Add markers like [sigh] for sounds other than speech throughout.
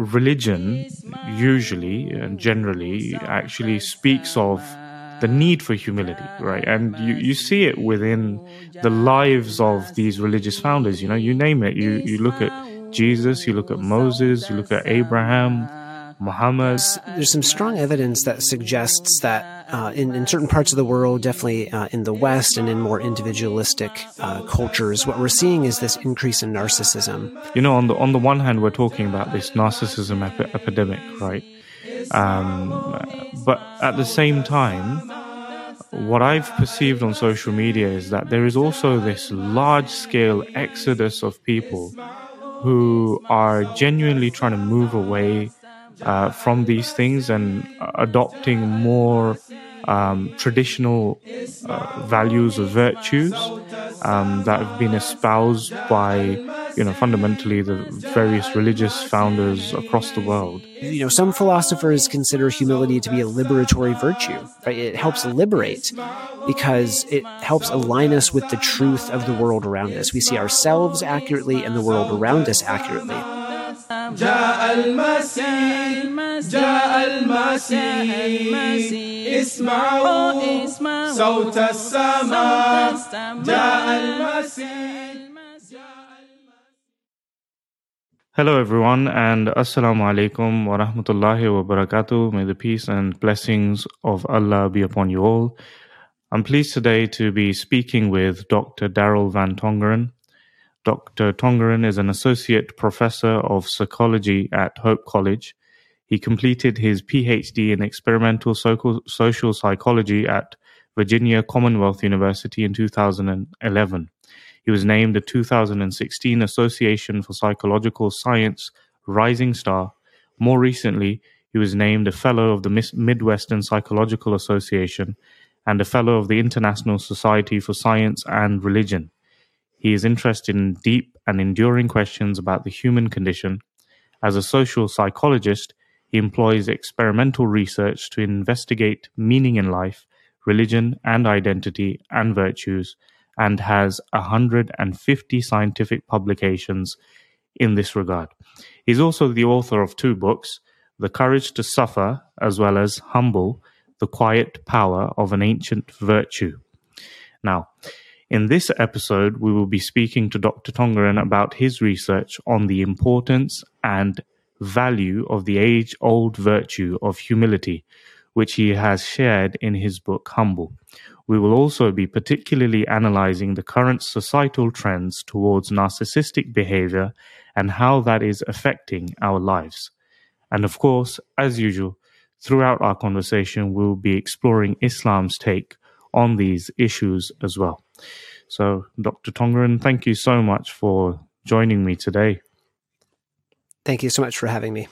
religion usually and generally actually speaks of the need for humility, right? And you, you see it within the lives of these religious founders. You know, you name it. You you look at Jesus, you look at Moses, you look at Abraham, Muhammad. There's some strong evidence that suggests that uh, in, in certain parts of the world, definitely uh, in the West and in more individualistic uh, cultures, what we're seeing is this increase in narcissism. You know, on the on the one hand, we're talking about this narcissism epi- epidemic, right? Um, but at the same time, what I've perceived on social media is that there is also this large scale exodus of people who are genuinely trying to move away uh, from these things and adopting more um, traditional uh, values or virtues um, that have been espoused by, you know, fundamentally the various religious founders across the world. You know, some philosophers consider humility to be a liberatory virtue. Right? It helps liberate because it helps align us with the truth of the world around us. We see ourselves accurately and the world around us accurately. جاء المسيح جاء المسيح اسمعوا صوت السماء جاء المسيح Hello, everyone, and Assalamu alaikum wa rahmatullahi wa barakatuh. May the peace and blessings of Allah be upon you all. I'm pleased today to be speaking with Dr. Daryl Van Tongeren. Dr. Tongeren is an associate professor of psychology at Hope College. He completed his PhD in experimental social psychology at Virginia Commonwealth University in 2011. He was named the 2016 Association for Psychological Science Rising Star. More recently, he was named a Fellow of the Midwestern Psychological Association and a Fellow of the International Society for Science and Religion. He is interested in deep and enduring questions about the human condition. As a social psychologist, he employs experimental research to investigate meaning in life, religion and identity and virtues, and has 150 scientific publications in this regard. He's also the author of two books, The Courage to Suffer, as well as Humble, The Quiet Power of an Ancient Virtue. Now, in this episode, we will be speaking to Dr. Tongeren about his research on the importance and value of the age old virtue of humility, which he has shared in his book Humble. We will also be particularly analyzing the current societal trends towards narcissistic behavior and how that is affecting our lives. And of course, as usual, throughout our conversation, we'll be exploring Islam's take on these issues as well. So, Dr. Tongeren, thank you so much for joining me today. Thank you so much for having me.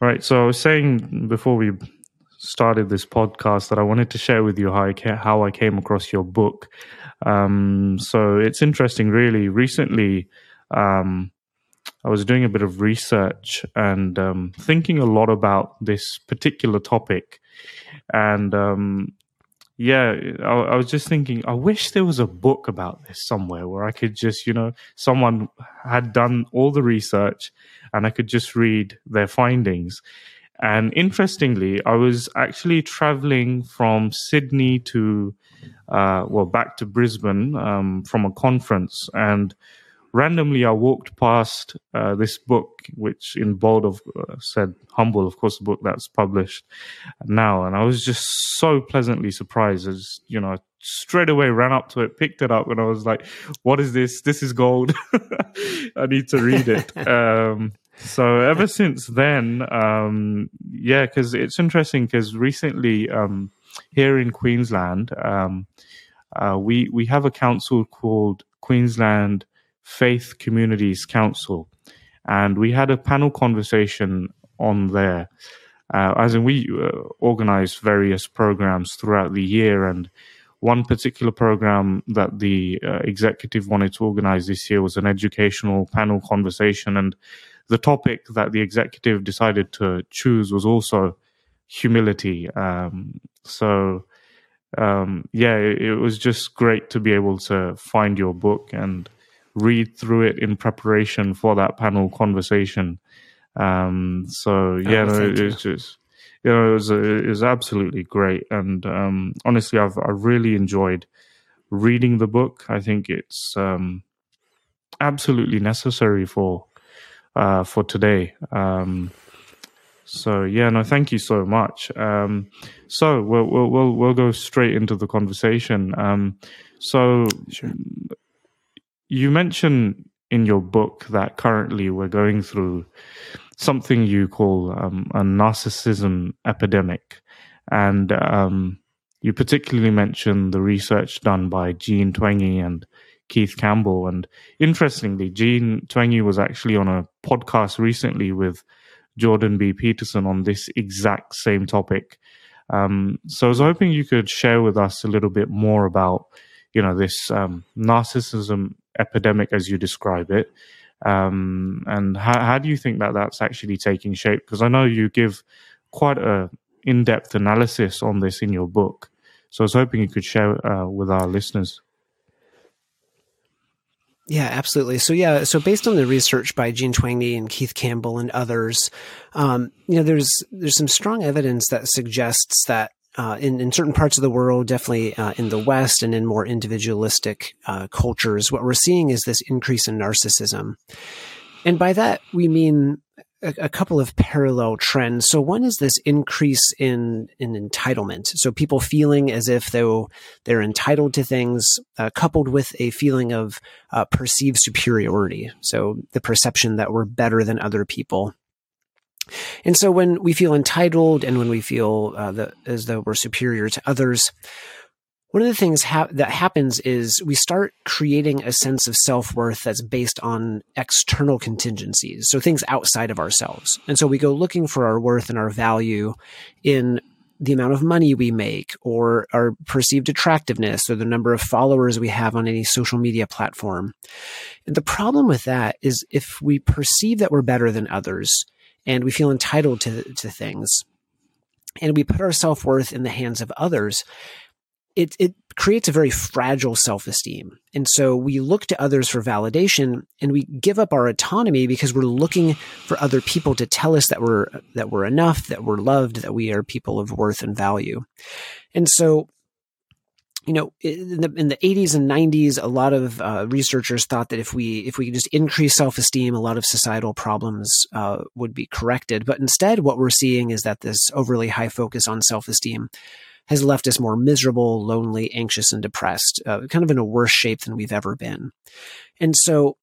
Right. So, I was saying before we started this podcast that I wanted to share with you how I, ca- how I came across your book. Um, so it's interesting, really. Recently, um, I was doing a bit of research and um, thinking a lot about this particular topic. And um, yeah, I, I, was just thinking, I wish there was a book about this somewhere where I could just, you know, someone had done all the research and I could just read their findings. And interestingly, I was actually traveling from Sydney to, uh, well, back to Brisbane um, from a conference. And randomly, I walked past uh, this book, which in bold of, uh, said Humble, of course, the book that's published now. And I was just so pleasantly surprised. As you know, straight away ran up to it, picked it up, and I was like, what is this? This is gold. [laughs] I need to read it. [laughs] um, so ever since then, um, yeah, because it's interesting because recently um, here in Queensland, um, uh, we we have a council called Queensland Faith Communities Council, and we had a panel conversation on there. Uh, as in, we uh, organize various programs throughout the year, and one particular program that the uh, executive wanted to organize this year was an educational panel conversation, and the topic that the executive decided to choose was also humility. Um, so, um, yeah, it, it, was just great to be able to find your book and read through it in preparation for that panel conversation. Um, so yeah, no, it, it's just you know it was it was absolutely great, and um, honestly, I've I really enjoyed reading the book. I think it's um, absolutely necessary for uh, for today. Um, so yeah, no, thank you so much. Um, so we'll, we'll we'll we'll go straight into the conversation. Um, so Sure. You mentioned in your book that currently we're going through something you call um, a narcissism epidemic, and um, you particularly mentioned the research done by Jean Twenge and Keith Campbell. And interestingly, Jean Twenge was actually on a podcast recently with Jordan B. Peterson on this exact same topic. Um, so I was hoping you could share with us a little bit more about, you know, this um, narcissism epidemic as you describe it, um, and how, how do you think that that's actually taking shape? Because I know you give quite a in-depth analysis on this in your book. So I was hoping you could share uh, with our listeners. Yeah, absolutely. So yeah, so based on the research by Jean Twenge and Keith Campbell and others, um, you know, there's there's some strong evidence that suggests that uh, in in certain parts of the world, definitely uh, in the West and in more individualistic uh, cultures, what we're seeing is this increase in narcissism, and by that we mean a, a couple of parallel trends. So one is this increase in in entitlement. So people feeling as if though they're entitled to things, uh, coupled with a feeling of uh, perceived superiority. So the perception that we're better than other people. And so when we feel entitled and when we feel uh, as though we're superior to others, one of the things ha- that happens is we start creating a sense of self worth that's based on external contingencies, so things outside of ourselves. And so we go looking for our worth and our value in the amount of money we make or our perceived attractiveness or the number of followers we have on any social media platform. and The problem with that is if we perceive that we're better than others and we feel entitled to, to things and we put our self worth in the hands of others, it, it creates a very fragile self esteem. And so we look to others for validation and we give up our autonomy because we're looking for other people to tell us that we're, that we're enough, that we're loved, that we are people of worth and value. And so, you know, in the, in the 80s and 90s, a lot of uh, researchers thought that if we if we just increase self esteem, a lot of societal problems uh, would be corrected. But instead, what we're seeing is that this overly high focus on self esteem has left us more miserable, lonely, anxious, and depressed, uh, kind of in a worse shape than we've ever been. And so,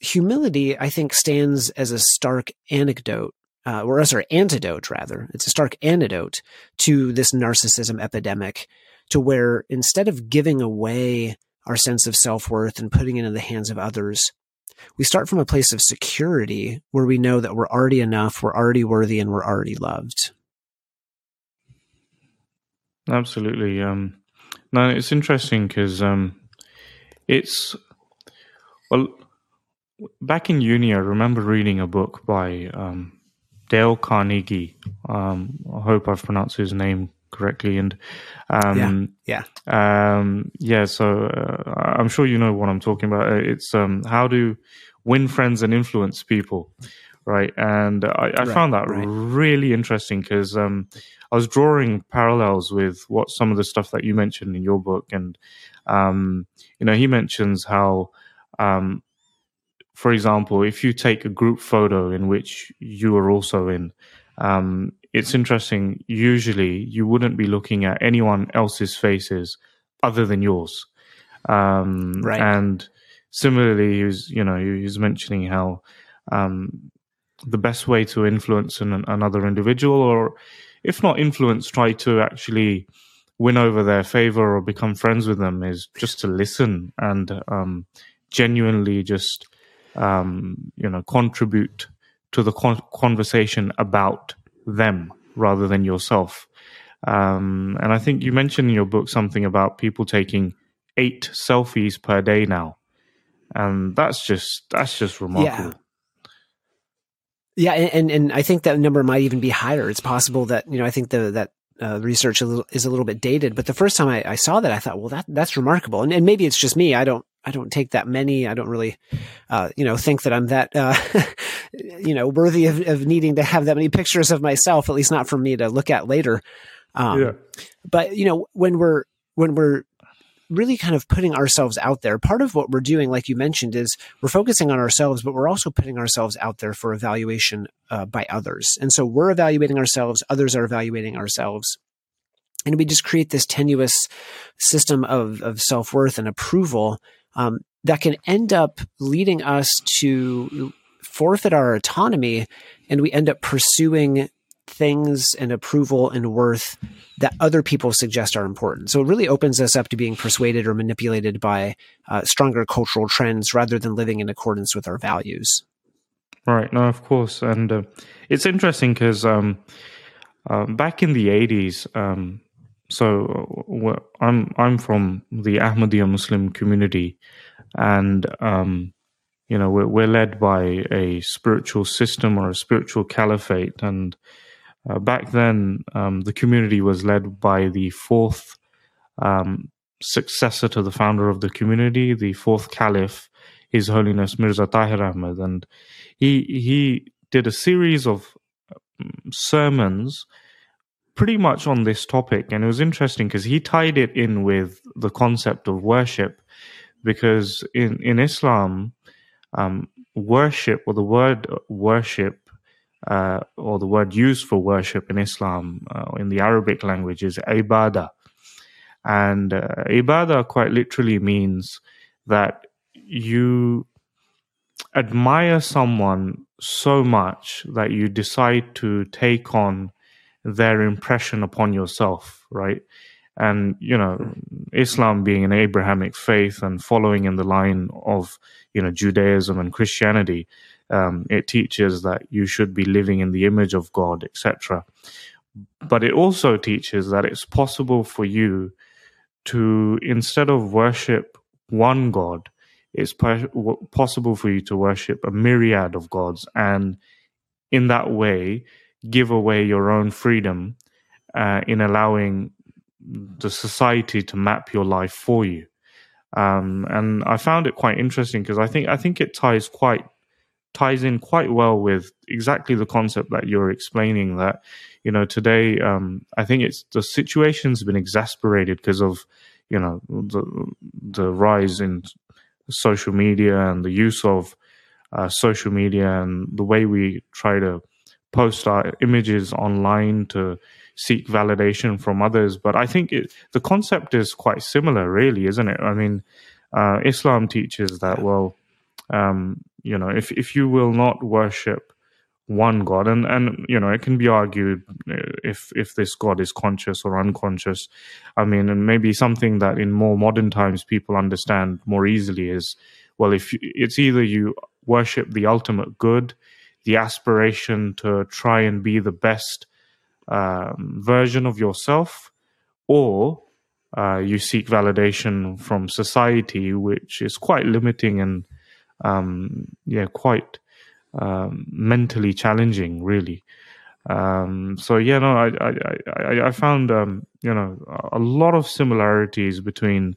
humility, I think, stands as a stark anecdote, uh, or sorry, antidote rather. It's a stark antidote to this narcissism epidemic, to where instead of giving away our sense of self worth and putting it in the hands of others, we start from a place of security where we know that we're already enough, we're already worthy, and we're already loved. Absolutely. Um, no, it's interesting because um, it's well back in uni. I remember reading a book by um, Dale Carnegie. Um, I hope I've pronounced his name correctly. And um, yeah, um, yeah. So uh, I'm sure you know what I'm talking about. Uh, It's um, how to win friends and influence people, right? And I, I Right, found that right. really interesting because um, I was drawing parallels with what some of the stuff that you mentioned in your book, and um, you know, he mentions how. Um, for example, if you take a group photo in which you are also in, um, it's interesting. Usually, you wouldn't be looking at anyone else's faces other than yours. Um, Right. And similarly, he was, you know, he was mentioning how um, the best way to influence an, another individual, or if not influence, try to actually win over their favor or become friends with them, is just to listen and um, genuinely just, um, you know, contribute to the con- conversation about them rather than yourself. Um, and I think you mentioned in your book something about people taking eight selfies per day now, and that's just that's just remarkable. Yeah. Yeah, and, and I think that number might even be higher. It's possible that you know I think the that uh, research a little, is a little bit dated, but the first time I, I saw that, I thought, well, that that's remarkable, and, and maybe it's just me. I don't I don't take that many. I don't really, uh, you know, think that I'm that uh, [laughs] you know, worthy of, of, needing to have that many pictures of myself, at least not for me to look at later. Um, yeah. But you know, when we're when we're really kind of putting ourselves out there. Part of what we're doing, like you mentioned, is we're focusing on ourselves, but we're also putting ourselves out there for evaluation uh, by others. And so we're evaluating ourselves, others are evaluating ourselves. And we just create this tenuous system of, of self worth and approval um, that can end up leading us to forfeit our autonomy and we end up pursuing things and approval and worth that other people suggest are important. So it really opens us up to being persuaded or manipulated by uh, stronger cultural trends rather than living in accordance with our values. Right. No, of course. And uh, it's interesting because um, uh, back in the 80s, um, so uh, I'm I'm from the Ahmadiyya Muslim community, and um, you know we're, we're led by a spiritual system or a spiritual caliphate, and uh, back then, um, the community was led by the fourth um, successor to the founder of the community, the fourth caliph, His Holiness Mirza Tahir Ahmad, and he he did a series of um, sermons pretty much on this topic, and it was interesting because he tied it in with the concept of worship, because in in Islam, um, worship or the word worship uh, or the word used for worship in Islam uh, in the Arabic language is ibadah. And uh, ibadah quite literally means that you admire someone so much that you decide to take on their impression upon yourself, right? And, you know, Islam being an Abrahamic faith and following in the line of, you know, Judaism and Christianity, um, it teaches that you should be living in the image of God, etc. But it also teaches that it's possible for you to, instead of worship one God, it's possible for you to worship a myriad of gods and in that way give away your own freedom uh, in allowing the society to map your life for you. Um, and I found it quite interesting because I think I think it ties quite ties in quite well with exactly the concept that you're explaining that you know today um, i think it's the situation's been exasperated because of you know the the rise in social media and the use of uh, social media and the way we try to post our images online to seek validation from others. But i think it, the concept is quite similar really isn't it? I mean uh, islam teaches that well um, you know, if if you will not worship one God, and and you know, it can be argued uh, if if this God is conscious or unconscious. I mean, and maybe something that in more modern times people understand more easily is, well, if you, it's either you worship the ultimate good, the aspiration to try and be the best um, version of yourself, or uh, you seek validation from society, which is quite limiting and um, yeah, quite um, mentally challenging, really. Um, so yeah, no, I I I, I found um, you know a lot of similarities between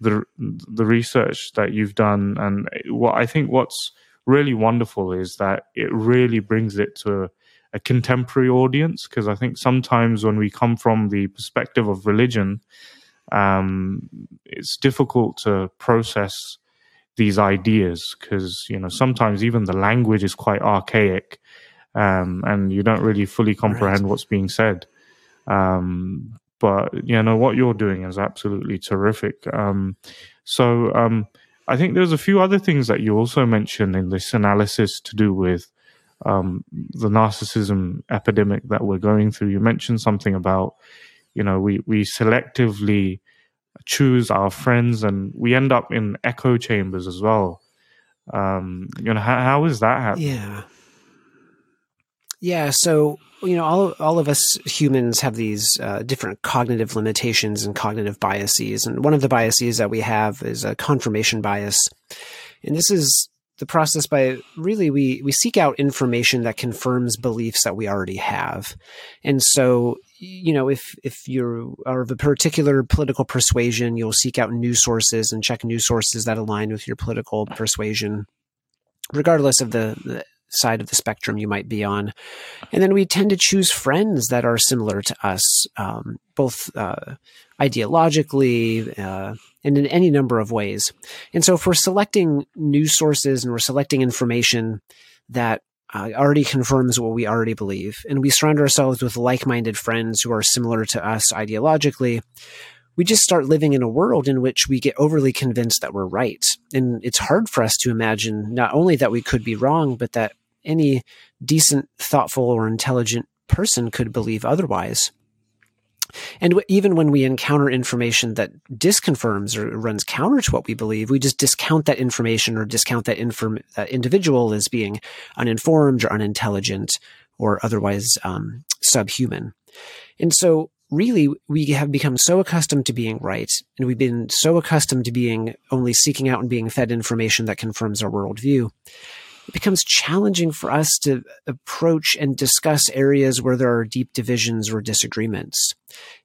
the the research that you've done and what I think what's really wonderful is that it really brings it to a, contemporary audience because I think sometimes when we come from the perspective of religion, um, it's difficult to process these ideas because you know sometimes even the language is quite archaic um, and you don't really fully comprehend right. what's being said um, but you know what you're doing is absolutely terrific um, so um, i think there's a few other things that you also mentioned in this analysis to do with um, the narcissism epidemic that we're going through you mentioned something about you know we we selectively choose our friends, and we end up in echo chambers as well. Um, you know, how, how is that happening? Yeah. Yeah, so you know, all all of us humans have these uh, different cognitive limitations and cognitive biases, and one of the biases that we have is a confirmation bias, and this is the process by really we we seek out information that confirms beliefs that we already have and so you know if if you are of a particular political persuasion you'll seek out new sources and check new sources that align with your political persuasion regardless of the, the side of the spectrum you might be on. And then we tend to choose friends that are similar to us, um, both uh, ideologically uh, and in any number of ways. And so, if we're selecting news sources and we're selecting information that uh, already confirms what we already believe, and we surround ourselves with like minded friends who are similar to us ideologically, we just start living in a world in which we get overly convinced that we're right. And it's hard for us to imagine not only that we could be wrong, but that any decent, thoughtful, or intelligent person could believe otherwise. And even when we encounter information that disconfirms or runs counter to what we believe, we just discount that information or discount that, inform- that individual as being uninformed or unintelligent or otherwise um, subhuman. And so, really, we have become so accustomed to being right, and we've been so accustomed to being only seeking out and being fed information that confirms our worldview it becomes challenging for us to approach and discuss areas where there are deep divisions or disagreements.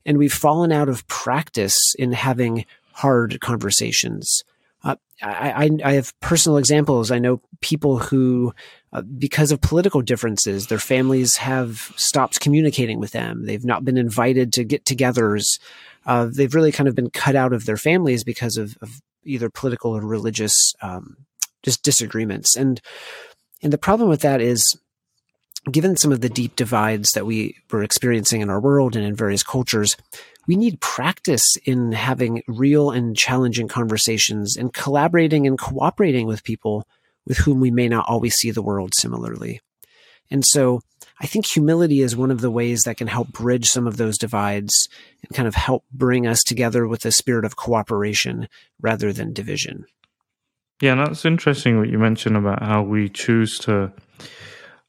And we've fallen out of practice in having hard conversations. Uh, I, I, I, have personal examples. I know people who, uh, because of political differences, their families have stopped communicating with them. They've not been invited to get togethers. Uh, they've really kind of been cut out of their families because of, of either political or religious um, just disagreements. And and the problem with that is given some of the deep divides that we were experiencing in our world and in various cultures, we need practice in having real and challenging conversations and collaborating and cooperating with people with whom we may not always see the world similarly. And so I think humility is one of the ways that can help bridge some of those divides and kind of help bring us together with a spirit of cooperation rather than division. Yeah, and that's interesting what you mentioned about how we choose to.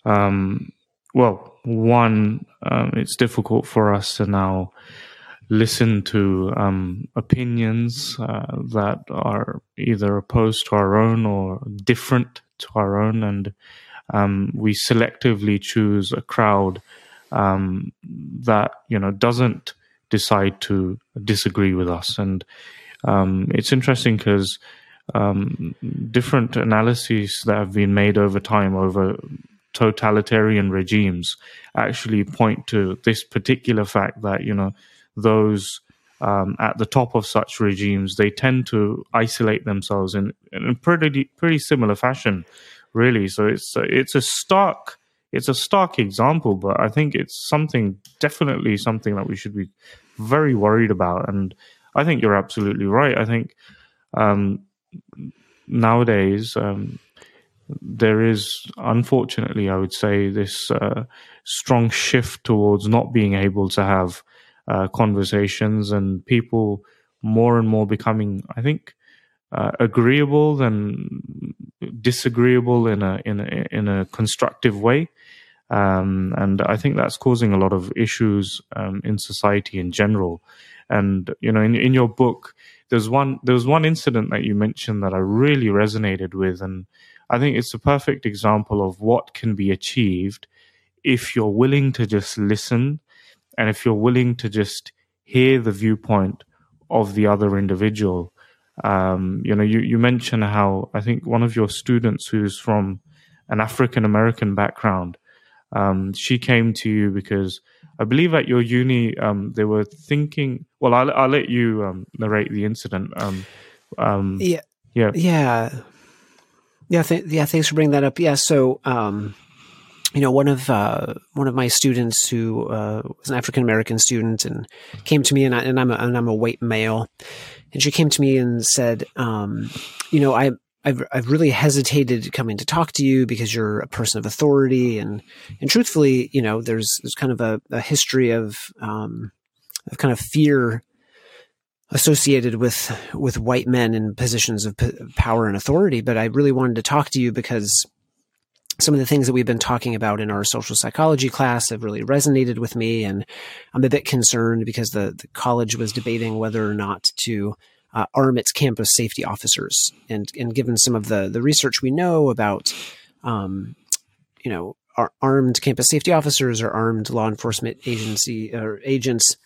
Um, well, one, um, it's difficult for us to now listen to um, opinions uh, that are either opposed to our own or different to our own, and um, we selectively choose a crowd um, that you know doesn't decide to disagree with us, and um, it's interesting because um, different analyses that have been made over time over totalitarian regimes actually point to this particular fact that you know those um, at the top of such regimes they tend to isolate themselves in, in a pretty pretty similar fashion really. So it's it's a stark it's a stark example but i think it's something definitely something that we should be very worried about. And i think you're absolutely right. I think um, nowadays um, there is unfortunately i would say this uh, strong shift towards not being able to have uh, conversations and people more and more becoming i think uh, agreeable than disagreeable in a in a in a constructive way um, and I think that's causing a lot of issues um, in society in general. And you know, in in your book, there's one there was one incident that you mentioned that I really resonated with, and I think it's a perfect example of what can be achieved if you're willing to just listen and if you're willing to just hear the viewpoint of the other individual. Um, you know, you, you mentioned how I think one of your students who's from an African American background, um, she came to you because I believe at your uni, um, they were thinking. Well, I'll, I'll let you um, narrate the incident. Um, um, yeah, yeah, yeah, yeah. Th- yeah. Thanks for bringing that up. Yeah. So, um, you know, one of uh, one of my students who uh, was an African American student and came to me, and, I, and I'm a, and I'm a white male, and she came to me and said, you know, I I've I've really hesitated coming to talk to you because you're a person of authority and and truthfully, you know, there's there's kind of a, a history of um, of kind of fear associated with with white men in positions of p- power and authority. But I really wanted to talk to you because some of the things that we've been talking about in our social psychology class have really resonated with me, and I'm a bit concerned because the, the college was debating whether or not to uh, arm its campus safety officers. And and given some of the the research we know about, um, you know, armed campus safety officers or armed law enforcement agency or agents,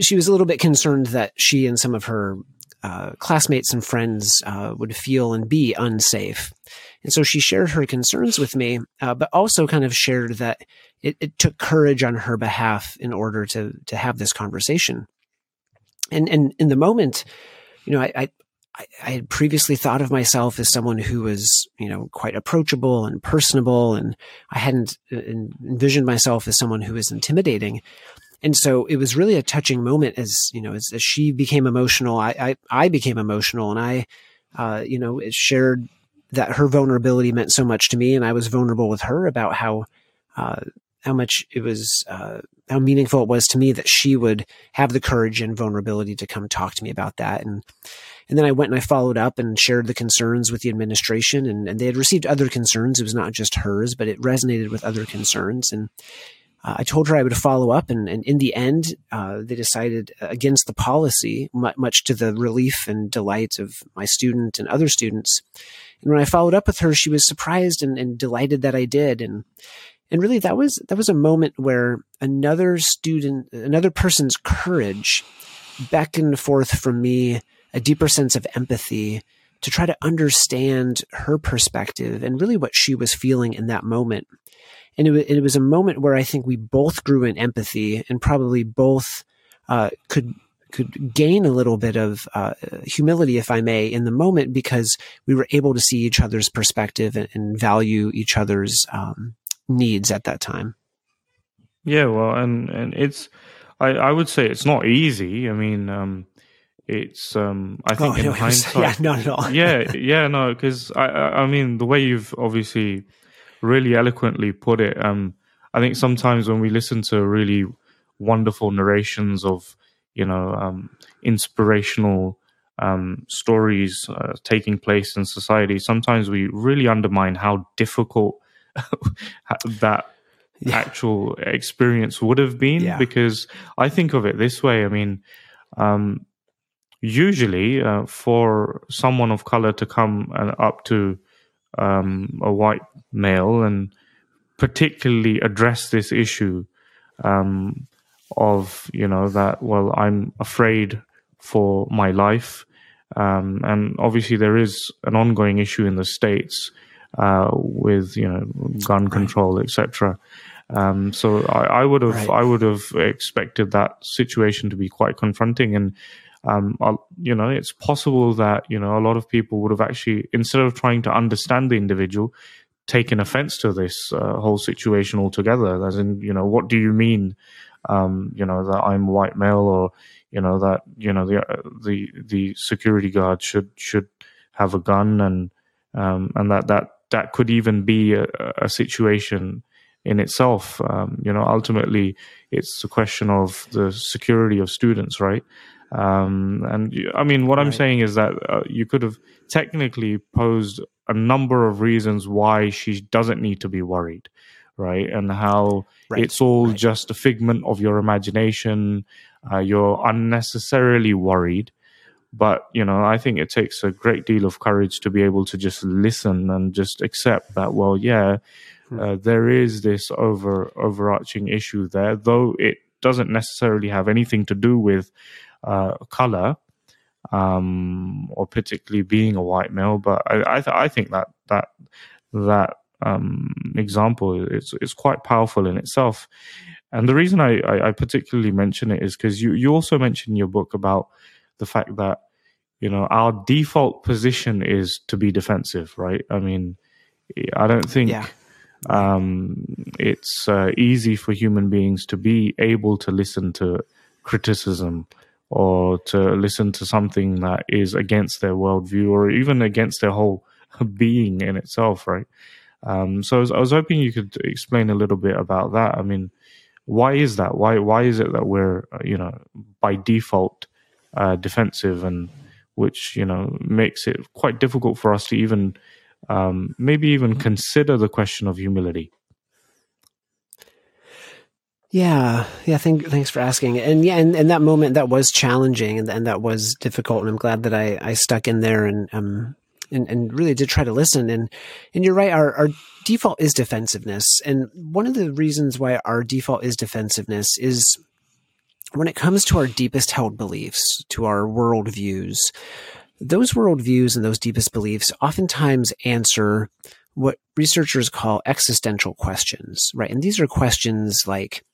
she was a little bit concerned that she and some of her uh, classmates and friends uh, would feel and be unsafe. And so she shared her concerns with me, uh, but also kind of shared that it, it, took courage on her behalf in order to to have this conversation. And and in the moment, you know, I, I I, had previously thought of myself as someone who was, you know, quite approachable and personable, and I hadn't uh, envisioned myself as someone who was intimidating. And so it was really a touching moment as, you know, as, as she became emotional, I, I, I, became emotional and I, uh, you know, shared that her vulnerability meant so much to me. And I was vulnerable with her about how, uh, how much it was, uh, how meaningful it was to me that she would have the courage and vulnerability to come talk to me about that. And, and then I went and I followed up and shared the concerns with the administration and, and they had received other concerns. It was not just hers, but it resonated with other concerns. And, uh, I told her I would follow up, and, and in the end, uh, they decided against the policy, much to the relief and delight of my student and other students. And when I followed up with her, she was surprised and, and delighted that I did. And and really, that was that was a moment where another student, another person's courage, beckoned forth from me a deeper sense of empathy to try to understand her perspective and really what she was feeling in that moment. And it, it was a moment where I think we both grew in empathy and probably both uh, could could gain a little bit of uh, humility, if I may, in the moment because we were able to see each other's perspective and, and value each other's um, needs at that time. Yeah, well, and and it's I, I would say it's not easy. I mean, um, it's um, I think oh, in no, hindsight, yeah, not at all. yeah, [laughs] yeah, no, because I I mean the way you've obviously really eloquently put it. Um, I think sometimes when we listen to really wonderful narrations of, you know, um, inspirational um, stories uh, taking place in society, sometimes we really undermine how difficult [laughs] that yeah. actual experience would have been. Yeah. Because I think of it this way. I mean, um, usually uh, for someone of color to come uh, up to um, a white male and particularly address this issue um, of you know that well I'm afraid for my life um, and obviously there is an ongoing issue in the states uh, with you know gun control etc. Um, so I, I would have right. I would have expected that situation to be quite confronting and um, you know, it's possible that you know a lot of people would have actually, instead of trying to understand the individual, taken offense to this uh, whole situation altogether. As in, you know, what do you mean? Um, you know that I'm white male, or you know that you know the uh, the the security guard should should have a gun, and um, and that that that could even be a, a situation in itself. Um, you know, ultimately, it's a question of the security of students, right? Um, and I mean, what right. I'm saying is that uh, you could have technically posed a number of reasons why she doesn't need to be worried, right? And how right. it's all right. just a figment of your imagination. Uh, you're unnecessarily worried. But, you know, I think it takes a great deal of courage to be able to just listen and just accept that, well, yeah, hmm. uh, there is this over overarching issue there, though it doesn't necessarily have anything to do with uh, color, um, or particularly being a white male. But I, I, th- I think that that that um, example is is quite powerful in itself. And the reason I, I, I particularly mention it is because you, you also mentioned in your book about the fact that you know our default position is to be defensive, right? I mean, I don't think. Yeah. Um, it's uh, easy for human beings to be able to listen to criticism or to listen to something that is against their worldview or even against their whole [laughs] being in itself, right? Um, so I was, I was, hoping you could explain a little bit about that. I mean, why is that? Why why is it that we're uh, you know by default uh, defensive and which you know makes it quite difficult for us to even um, maybe even consider the question of humility? Yeah, yeah. Thank, thanks for asking. And yeah, and, and that moment that was challenging and, and that was difficult. And I'm glad that I, I stuck in there and um and, and really did try to listen. And and you're right. Our our default is defensiveness. And one of the reasons why our default is defensiveness is when it comes to our deepest held beliefs, to our worldviews, those worldviews and those deepest beliefs oftentimes answer what researchers call existential questions, right? And these are questions like,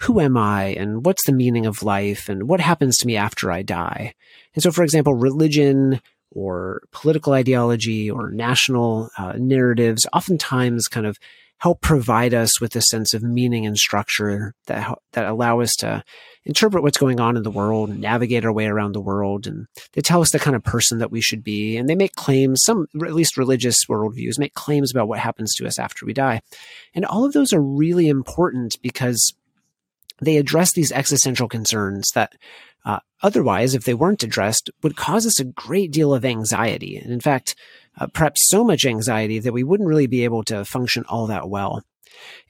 who am I? And what's the meaning of life? And what happens to me after I die? And so, for example, religion or political ideology or national uh, narratives oftentimes kind of help provide us with a sense of meaning and structure that that allow us to interpret what's going on in the world, navigate our way around the world, and they tell us the kind of person that we should be. And they make claims, some at least religious worldviews make claims about what happens to us after we die. And all of those are really important because they address these existential concerns that uh, otherwise, if they weren't addressed, would cause us a great deal of anxiety. And in fact, uh, perhaps so much anxiety that we wouldn't really be able to function all that well.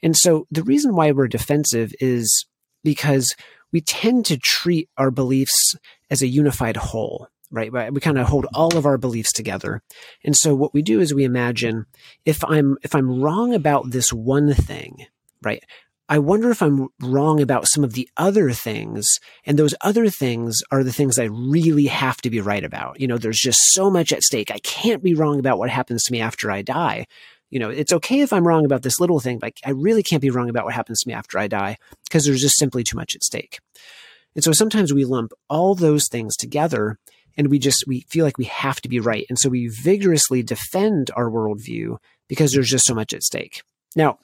And so the reason why we're defensive is because we tend to treat our beliefs as a unified whole, right? We kind of hold all of our beliefs together. And so what we do is we imagine if I'm, if I'm wrong about this one thing, right? I wonder if I'm wrong about some of the other things. And those other things are the things I really have to be right about. You know, there's just so much at stake. I can't be wrong about what happens to me after I die. You know, it's okay if I'm wrong about this little thing, but I really can't be wrong about what happens to me after I die because there's just simply too much at stake. And so sometimes we lump all those things together and we just, we feel like we have to be right. And so we vigorously defend our worldview because there's just so much at stake. Now,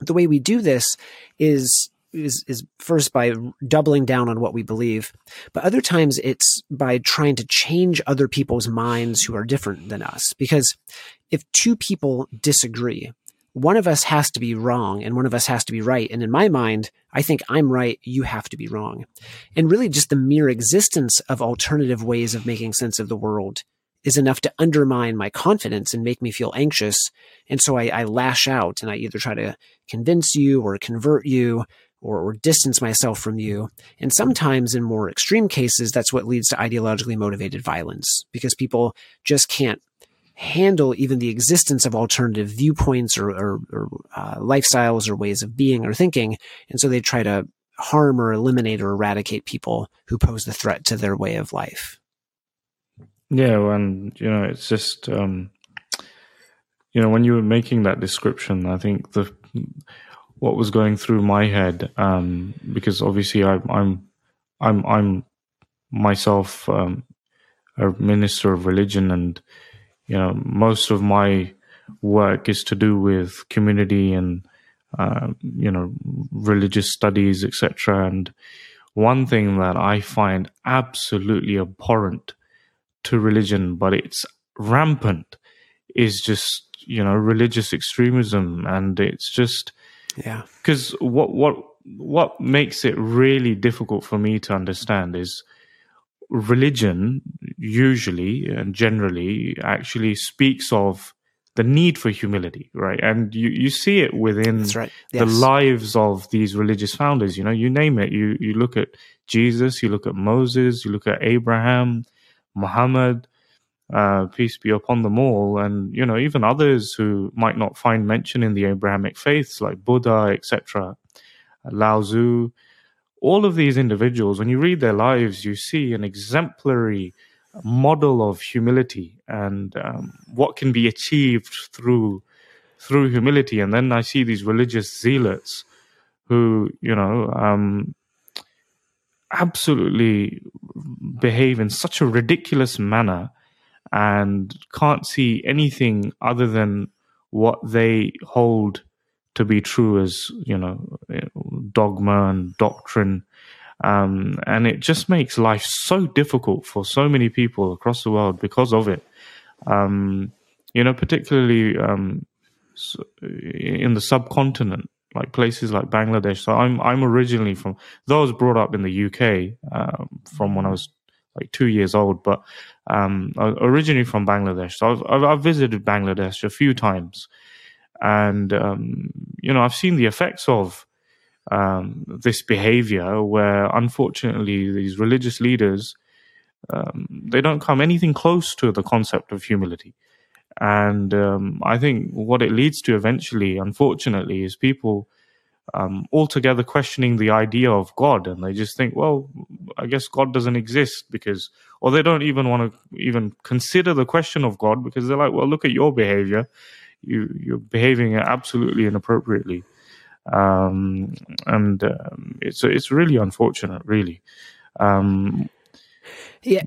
the way we do this is is is first by doubling down on what we believe, but other times it's by trying to change other people's minds who are different than us. Because if two people disagree, one of us has to be wrong and one of us has to be right. And in my mind, I think I'm right, you have to be wrong. And really just the mere existence of alternative ways of making sense of the world is enough to undermine my confidence and make me feel anxious. And so I, I lash out and I either try to convince you or convert you or, or, distance myself from you. And sometimes in more extreme cases, that's what leads to ideologically motivated violence because people just can't handle even the existence of alternative viewpoints or, or, or uh, lifestyles or ways of being or thinking. And so they try to harm or eliminate or eradicate people who pose the threat to their way of life. Yeah, and you know, it's just um, you know, when you were making that description, I think the what was going through my head, um, because obviously I, I'm I'm I'm myself um, a minister of religion, and you know, most of my work is to do with community and uh, you know religious studies, etc. And one thing that I find absolutely abhorrent to religion, but it's rampant, is just you know religious extremism, and it's just yeah. Because what what what makes it really difficult for me to understand is religion usually and generally actually speaks of the need for humility, right? And you, you see it within right. yes. the lives of these religious founders. You know, you name it. You you look at Jesus, you look at Moses, you look at Abraham, Muhammad, uh, peace be upon them all, and you know even others who might not find mention in the Abrahamic faiths like Buddha, etc., Lao Tzu. All of these individuals, when you read their lives, you see an exemplary model of humility and um, what can be achieved through through humility. And then I see these religious zealots who, you know, um, absolutely behave in such a ridiculous manner and can't see anything other than what they hold to be true as you know dogma and doctrine. Um, and it just makes life so difficult for so many people across the world because of it. Um, you know particularly um, in the subcontinent like places like Bangladesh. So I'm I'm originally from though I was brought up in the UK uh, from when I was like two years old, but um, originally from Bangladesh. So I've, I've, visited Bangladesh a few times, and um, you know I've seen the effects of um, this behavior, where unfortunately these religious leaders um, they don't come anything close to the concept of humility. And um, I think what it leads to eventually, unfortunately, is people um, altogether questioning the idea of God, and they just think, well, I guess God doesn't exist because, or they don't even want to even consider the question of God because they're like, well, look at your behavior. You, you're behaving absolutely inappropriately. Um, and um, it's, it's really unfortunate, really. Um, yeah.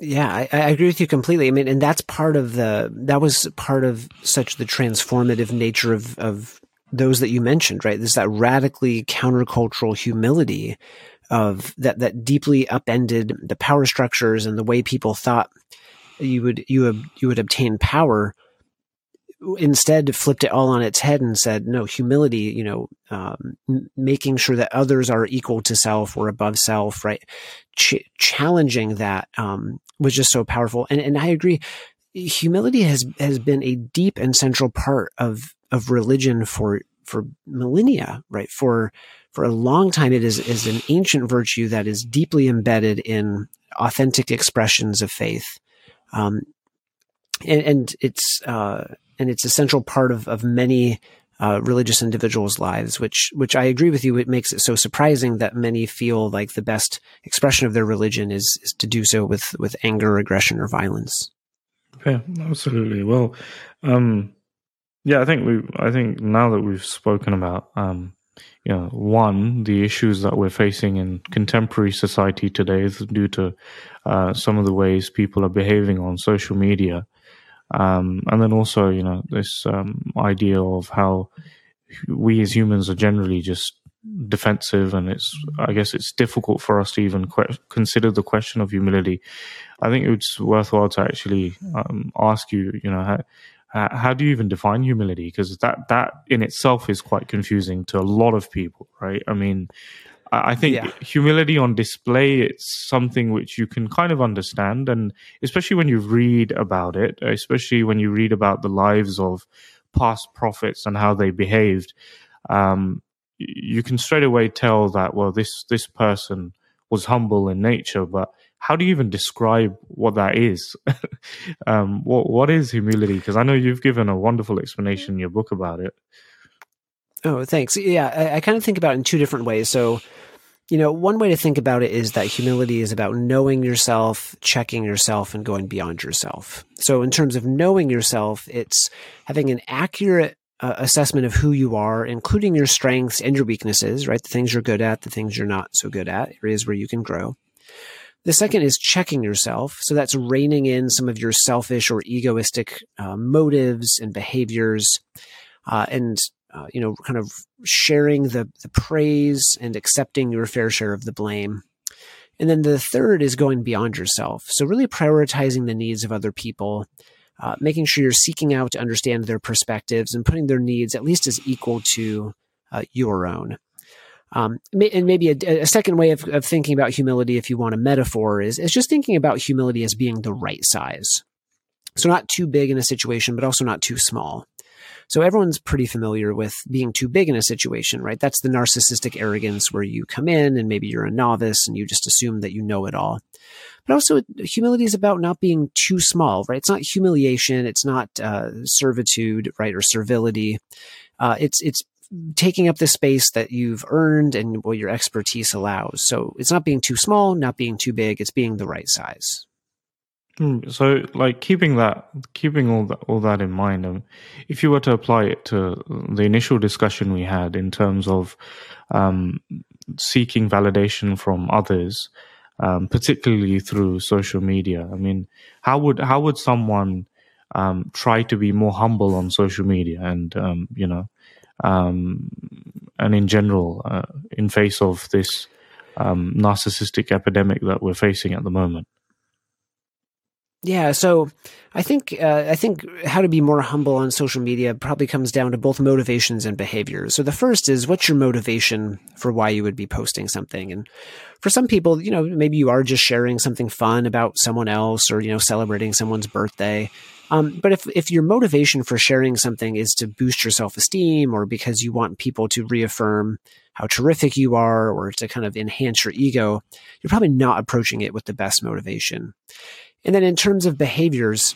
Yeah, I, I, agree with you completely. I mean, and that's part of the that was part of such the transformative nature of of those that you mentioned, right? There's that radically countercultural humility of that that deeply upended the power structures and the way people thought you would you would you would obtain power instead flipped it all on its head and said no humility you know um, making sure that others are equal to self or above self right? Ch- challenging that um, was just so powerful. And and i agree humility has has been a deep and central part of of religion for for millennia, right? For for a long time, it is is an ancient virtue that is deeply embedded in authentic expressions of faith, um, and, and, it's uh, and it's a central part of of many uh, religious individuals' lives, which which I agree with you. It makes it so surprising that many feel like the best expression of their religion is is to do so with with anger, aggression, or violence. Yeah, absolutely. Well, um, yeah, I think we. I think now that we've spoken about, um, you know, one the issues that we're facing in contemporary society today is due to uh, some of the ways people are behaving on social media, um, and then also, you know, this um, idea of how we as humans are generally just defensive, and it's. I guess it's difficult for us to even que- consider the question of humility. I think it's worthwhile to actually um, ask you, you know, how, how do you even define humility? Because that that in itself is quite confusing to a lot of people, right? I mean, I think yeah. humility on display it's something which you can kind of understand, and especially when you read about it, especially when you read about the lives of past prophets and how they behaved, um, you can straight away tell that well, this this person was humble in nature, but how do you even describe what that is? [laughs] um, what what is humility? Because I know you've given a wonderful explanation in your book about it. Oh, thanks. Yeah, I, I kind of think about it in two different ways. So, you know, one way to think about it is that humility is about knowing yourself, checking yourself, and going beyond yourself. So, in terms of knowing yourself, it's having an accurate uh, assessment of who you are, including your strengths and your weaknesses, right? The things you're good at, the things you're not so good at, areas where you can grow. The second is checking yourself. So that's reining in some of your selfish or egoistic uh, motives and behaviors, uh, and uh, you know, kind of sharing the the praise and accepting your fair share of the blame. And then the third is going beyond yourself. So really prioritizing the needs of other people, uh, making sure you're seeking out to understand their perspectives and putting their needs at least as equal to uh, your own. Um, and maybe a, a second way of, of, thinking about humility, if you want a metaphor, is, is just thinking about humility as being the right size. So not too big in a situation, but also not too small. So everyone's pretty familiar with being too big in a situation, right? That's the narcissistic arrogance where you come in and maybe you're a novice and you just assume that you know it all. But also, humility is about not being too small, right? It's not humiliation. It's not uh, servitude, right, or servility. Uh, it's it's taking up the space that you've earned and what your expertise allows. So it's not being too small, not being too big. It's being the right size. Hmm, so, like keeping that, keeping all that, all that in mind, um, if you were to apply it to the initial discussion we had in terms of um, seeking validation from others, um, particularly through social media, I mean, how would how would someone um, try to be more humble on social media and um, you know um, and in general, uh, in face of this um, narcissistic epidemic that we're facing at the moment? Yeah, so I think uh, I think how to be more humble on social media probably comes down to both motivations and behaviors. So the first is what's your motivation for why you would be posting something, and for some people, you know, maybe you are just sharing something fun about someone else, or you know, celebrating someone's birthday. Um, but if if your motivation for sharing something is to boost your self esteem or because you want people to reaffirm how terrific you are or to kind of enhance your ego, you're probably not approaching it with the best motivation. And then in terms of behaviors,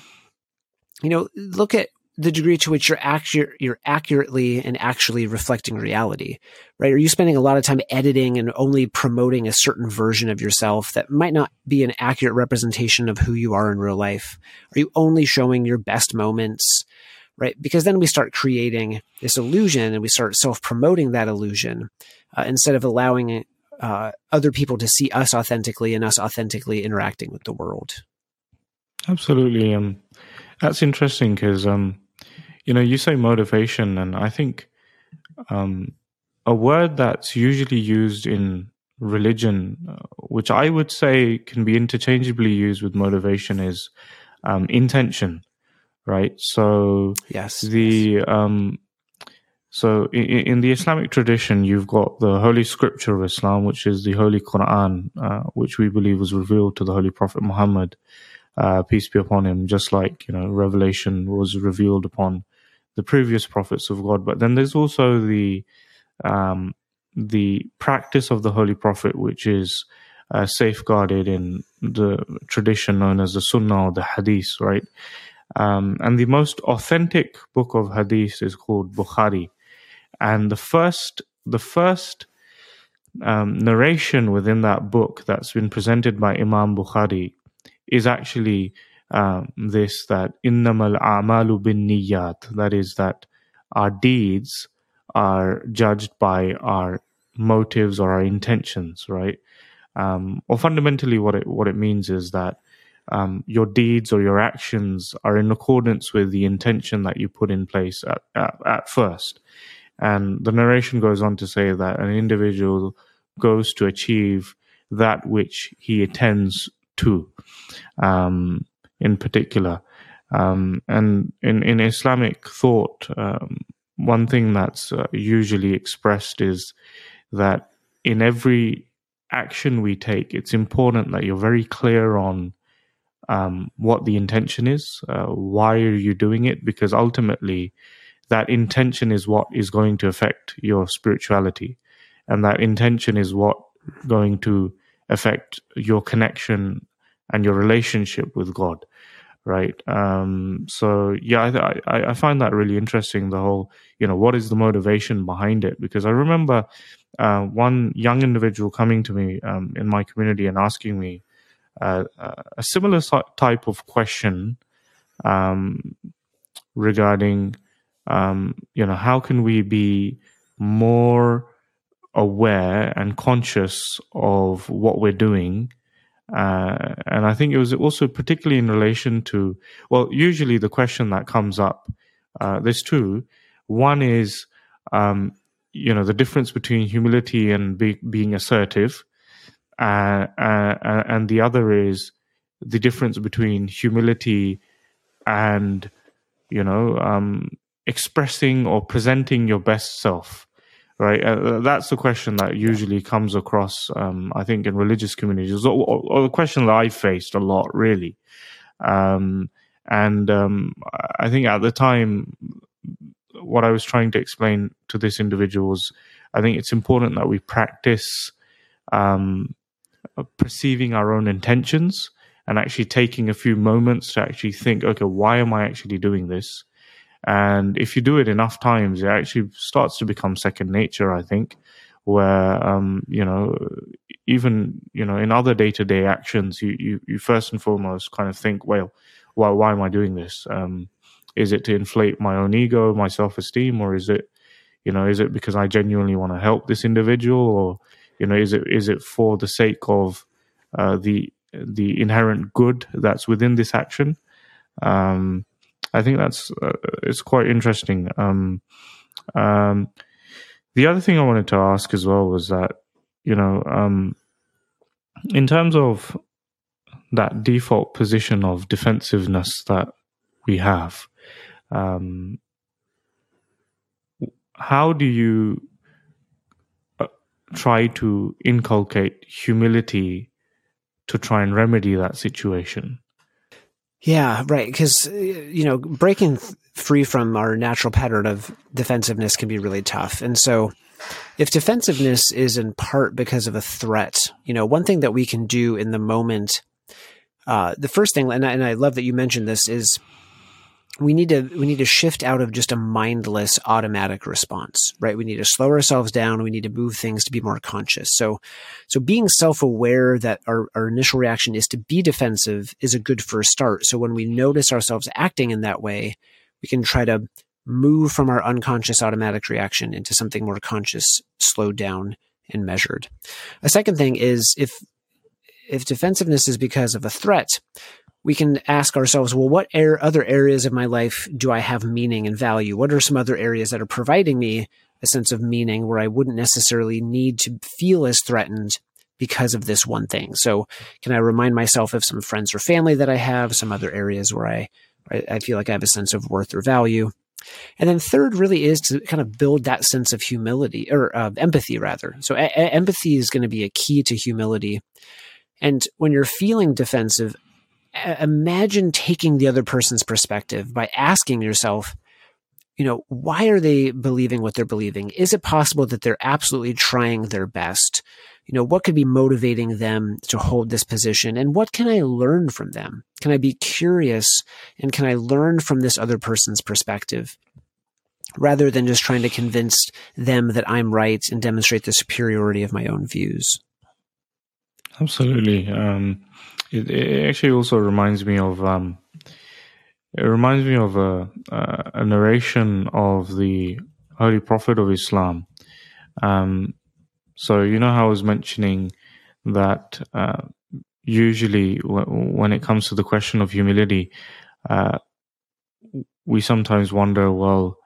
you know, look at the degree to which you're accurate, you're accurately and actually reflecting reality, right? Are you spending a lot of time editing and only promoting a certain version of yourself that might not be an accurate representation of who you are in real life? Are you only showing your best moments, right? Because then we start creating this illusion and we start self promoting that illusion uh, instead of allowing uh, other people to see us authentically and us authentically interacting with the world. Absolutely. Um, that's interesting because, um, you know, you say motivation, and I think um, a word that's usually used in religion, uh, which I would say can be interchangeably used with motivation, is um, intention, right? So, yes, the um, so in, in, the Islamic tradition, you've got the Holy Scripture of Islam, which is the Holy Quran, uh, which we believe was revealed to the Holy Prophet Muhammad uh, peace be upon him, just like you know revelation was revealed upon the previous prophets of God. But then there's also the um, the practice of the Holy Prophet, which is uh, safeguarded in the tradition known as the Sunnah or the Hadith, right? Um, and the most authentic book of Hadith is called Bukhari, and the first the first um, narration within that book that's been presented by Imam Bukhari is actually um, this that innamal a'malu bin niyat that is that our deeds are judged by our motives or our intentions right? Um, or fundamentally what it what it means is that um, your deeds or your actions are in accordance with the intention that you put in place at, at, at first. And the narration goes on to say that an individual goes to achieve that which he attends to, um, in particular. Um, and in, in Islamic thought, um, one thing that's uh, usually expressed is that in every action we take, it's important that you're very clear on um, what the intention is. Uh, why are you doing it? Because ultimately, that intention is what is going to affect your spirituality, and that intention is what going to affect your connection and your relationship with God, right? Um, so yeah, I, I, find that really interesting. The whole, you know, what is the motivation behind it? Because I remember uh, one young individual coming to me um, in my community and asking me uh, a similar type of question um, regarding, um, you know, how can we be more aware and conscious of what we're doing uh, and I think it was also particularly in relation to, well, usually the question that comes up, uh, there's two. One is, um, you know, the difference between humility and be, being assertive. Uh, uh and the other is the difference between humility and, you know, um, expressing or presenting your best self right? Uh, uh, that's the question that usually comes across, um, I think, in religious communities, or, or, the question that I faced a lot, really. Um, and um, I think at the time, what I was trying to explain to this individual was, I think it's important that we practice um, perceiving our own intentions and actually taking a few moments to actually think, okay, why am I actually doing this? And if you do it enough times, it actually starts to become second nature, I think, where, um, you know, even, you know, in other day to day actions, you, you, you first and foremost kind of think, well, why, why am I doing this? Um, is it to inflate my own ego, my self esteem, or is it, you know, is it because I genuinely want to help this individual, or, you know, is it, is it for the sake of, uh, the, the inherent good that's within this action? Um, I think that's uh, it's quite interesting. Um, um, the other thing I wanted to ask as well was that you know, um, in terms of that default position of defensiveness that we have, um, how do you uh, try to inculcate humility to try and remedy that situation? Yeah, right. Because, you know, breaking free from our natural pattern of defensiveness can be really tough. And so, if defensiveness is in part because of a threat, you know, one thing that we can do in the moment, uh, the first thing, and I, and I love that you mentioned this, is we need to we need to shift out of just a mindless automatic response right? We need to slow ourselves down. We need to move things to be more conscious. So so being self-aware that our, our initial reaction is to be defensive is a good first start. So when we notice ourselves acting in that way we can try to move from our unconscious automatic reaction into something more conscious slowed down and measured. A second thing is if if defensiveness is because of a threat we can ask ourselves, well, what er- other areas of my life do I have meaning and value? What are some other areas that are providing me a sense of meaning where I wouldn't necessarily need to feel as threatened because of this one thing? So, can I remind myself of some friends or family that I have, some other areas where I, I feel like I have a sense of worth or value? And then third really is to kind of build that sense of humility or uh, empathy rather. So a- a- empathy is going to be a key to humility. And when you're feeling defensive, imagine taking the other person's perspective by asking yourself, you know, why are they believing what they're believing? Is it possible that they're absolutely trying their best? You know, what could be motivating them to hold this position? And what can I learn from them? Can I be curious and can I learn from this other person's perspective? Rather than just trying to convince them that I'm right and demonstrate the superiority of my own views. Absolutely. Um, it, it actually also reminds me of um, it reminds me of a, a narration of the Holy Prophet of Islam. Um, so you know how I was mentioning that uh, usually w- when it comes to the question of humility, uh, we sometimes wonder, well,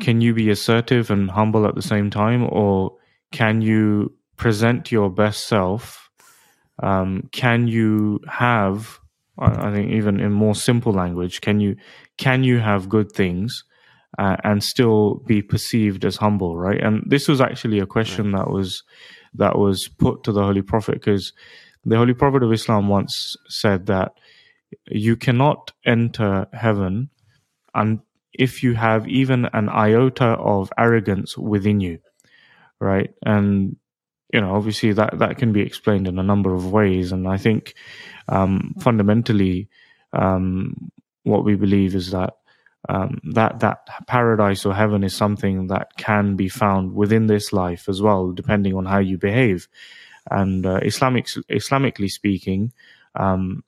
can you be assertive and humble at the same time, or can you present your best self um, can you have I think even in more simple language, can you can you have good things uh, and still be perceived as humble, right? And this was actually a question right. that was that was put to the Holy Prophet because the Holy Prophet of Islam once said that you cannot enter heaven and if you have even an iota of arrogance within you, right? And you know, obviously that that can be explained in a number of ways, and I think um, fundamentally, um, what we believe is that um, that that paradise or heaven is something that can be found within this life as well, depending on how you behave. And uh, Islamic Islamically speaking, um,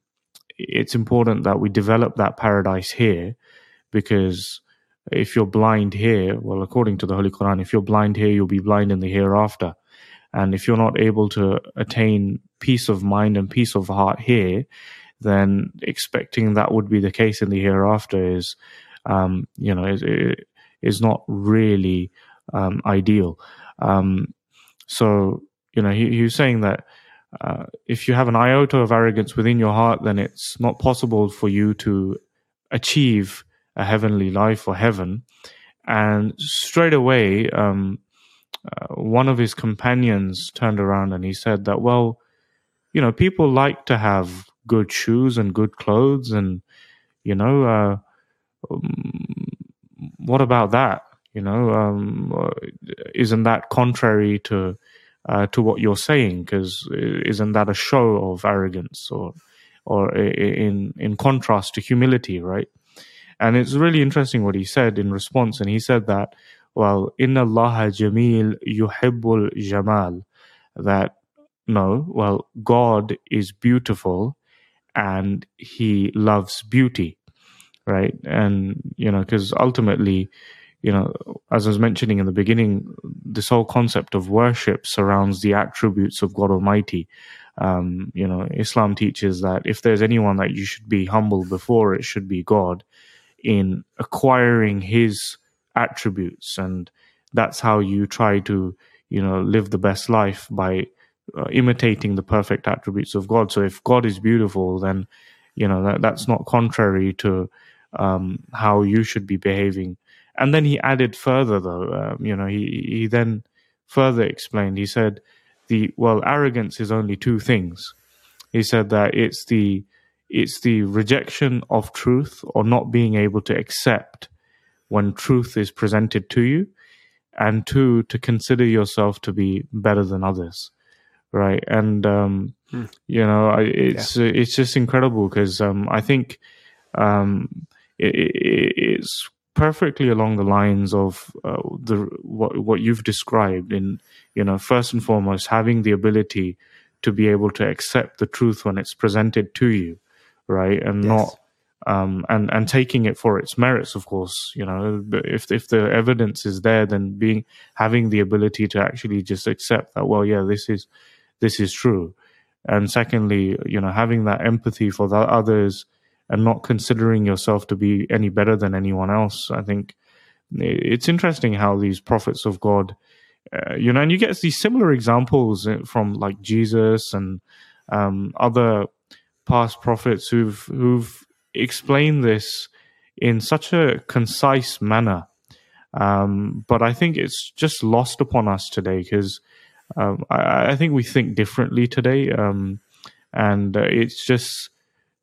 it's important that we develop that paradise here, because if you're blind here, well, according to the Holy Quran, if you're blind here, you'll be blind in the hereafter. And if you're not able to attain peace of mind and peace of heart here, then expecting that would be the case in the hereafter is, um, you know, is, is not really um, ideal. Um, so, you know, he, he was saying that uh, if you have an iota of arrogance within your heart, then it's not possible for you to achieve a heavenly life or heaven. And straight away, um, uh, one of his companions turned around and he said that, well, you know, people like to have good shoes and good clothes, and you know, uh, um, what about that? You know, um, uh, isn't that contrary to uh, to what you're saying? Because isn't that a show of arrogance, or or in in contrast to humility, right? And it's really interesting what he said in response, and he said that well, inna Allah jamil yuhibbul jamal. That no, well, God is beautiful and he loves beauty, right? And, you know, because ultimately, you know, as I was mentioning in the beginning, this whole concept of worship surrounds the attributes of God Almighty. Um, you know, Islam teaches that if there's anyone that you should be humble before, it should be God in acquiring His attributes and that's how you try to you know live the best life by uh, imitating the perfect attributes of god. So if god is beautiful then you know that, that's not contrary to um, how you should be behaving. And then he added further though um, you know he he then further explained. He said the well arrogance is only two things. He said that it's the it's the rejection of truth or not being able to accept when truth is presented to you, and two, to consider yourself to be better than others, right? And um, hmm. you know, it's yeah. it's just incredible because um, I think um, it, it, it's perfectly along the lines of uh, the what, what you've described in you know first and foremost having the ability to be able to accept the truth when it's presented to you right and yes. not um, and and taking it for its merits of course you know if if the evidence is there then being having the ability to actually just accept that well yeah this is this is true and secondly you know having that empathy for the others and not considering yourself to be any better than anyone else. I think it's interesting how these prophets of God, uh, you know, and you get these similar examples uh, from like Jesus and um, other past prophets who've who've explained this in such a concise manner. Um, but I think it's just lost upon us today because um, I, I, think we think differently today, um, and uh, it's just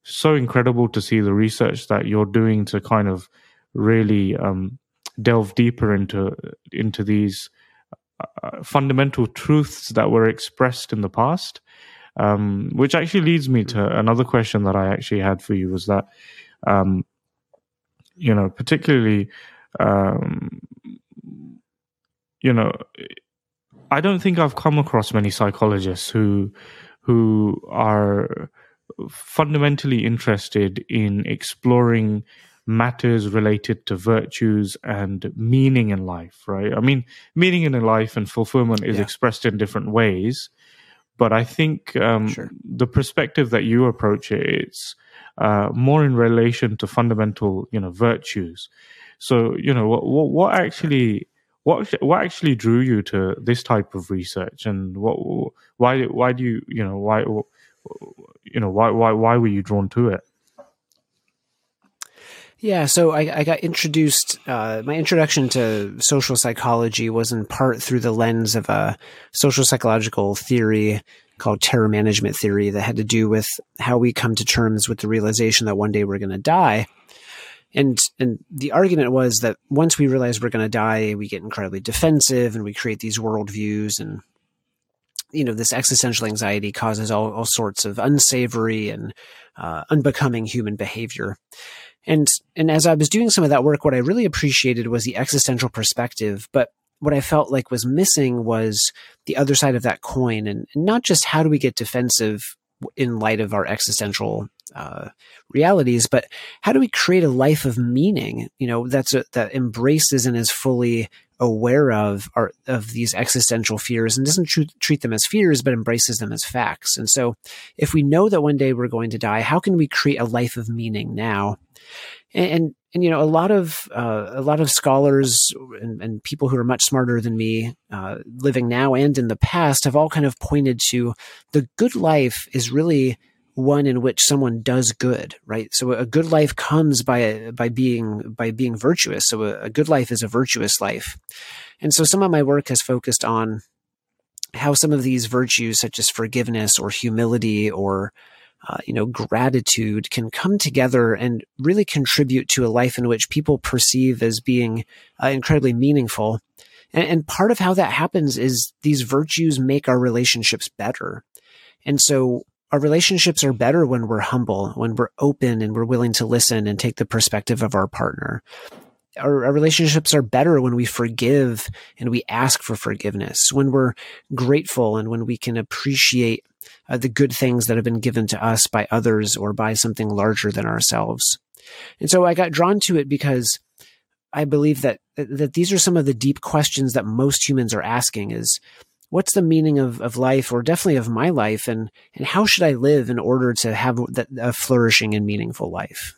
so incredible to see the research that you're doing to kind of really um, delve deeper into into these uh, fundamental truths that were expressed in the past. Um, which actually leads me to another question that I actually had for you was that, um, you know, particularly, um, you know, I don't think I've come across many psychologists who who are fundamentally interested in exploring matters related to virtues and meaning in life, right? I mean, meaning in life and fulfillment is yeah. expressed in different ways, but I think um, sure. the perspective that you approach it's uh, more in relation to fundamental, you know, virtues. So, you know, what, what actually what what actually drew you to this type of research, and what why why do you you know why you know why why why were you drawn to it? Yeah, so I, I got introduced. Uh, my introduction to social psychology was in part through the lens of a social psychological theory called terror management theory that had to do with how we come to terms with the realization that one day we're going to die. And and the argument was that once we realize we're going to die, we get incredibly defensive and we create these worldviews and you know, this existential anxiety causes all, all sorts of unsavory and uh, unbecoming human behavior. And and as I was doing some of that work, what I really appreciated was the existential perspective, but what I felt like was missing was the other side of that coin, and, not just how do we get defensive in light of our existential uh, realities, but how do we create a life of meaning? You know, that's a, that embraces and is fully aware of are of these existential fears and doesn't tr- treat them as fears but embraces them as facts and so if we know that one day we're going to die how can we create a life of meaning now and and, and you know a lot of uh, a lot of scholars and, and, people who are much smarter than me uh, living now and in the past have all kind of pointed to the good life is really one in which someone does good, right? So a good life comes by by being by being virtuous. So a, a good life is a virtuous life, and so some of my work has focused on how some of these virtues, such as forgiveness or humility or uh, you know gratitude, can come together and really contribute to a life in which people perceive as being uh, incredibly meaningful. And, and part of how that happens is these virtues make our relationships better. And so our relationships are better when we're humble, when we're open and we're willing to listen and take the perspective of our partner. Our, our, relationships are better when we forgive and we ask for forgiveness, when we're grateful and when we can appreciate uh, the good things that have been given to us by others or by something larger than ourselves. And so I got drawn to it because I believe that that these are some of the deep questions that most humans are asking is what's the meaning of, of life or definitely of my life and, and how should I live in order to have a flourishing and meaningful life?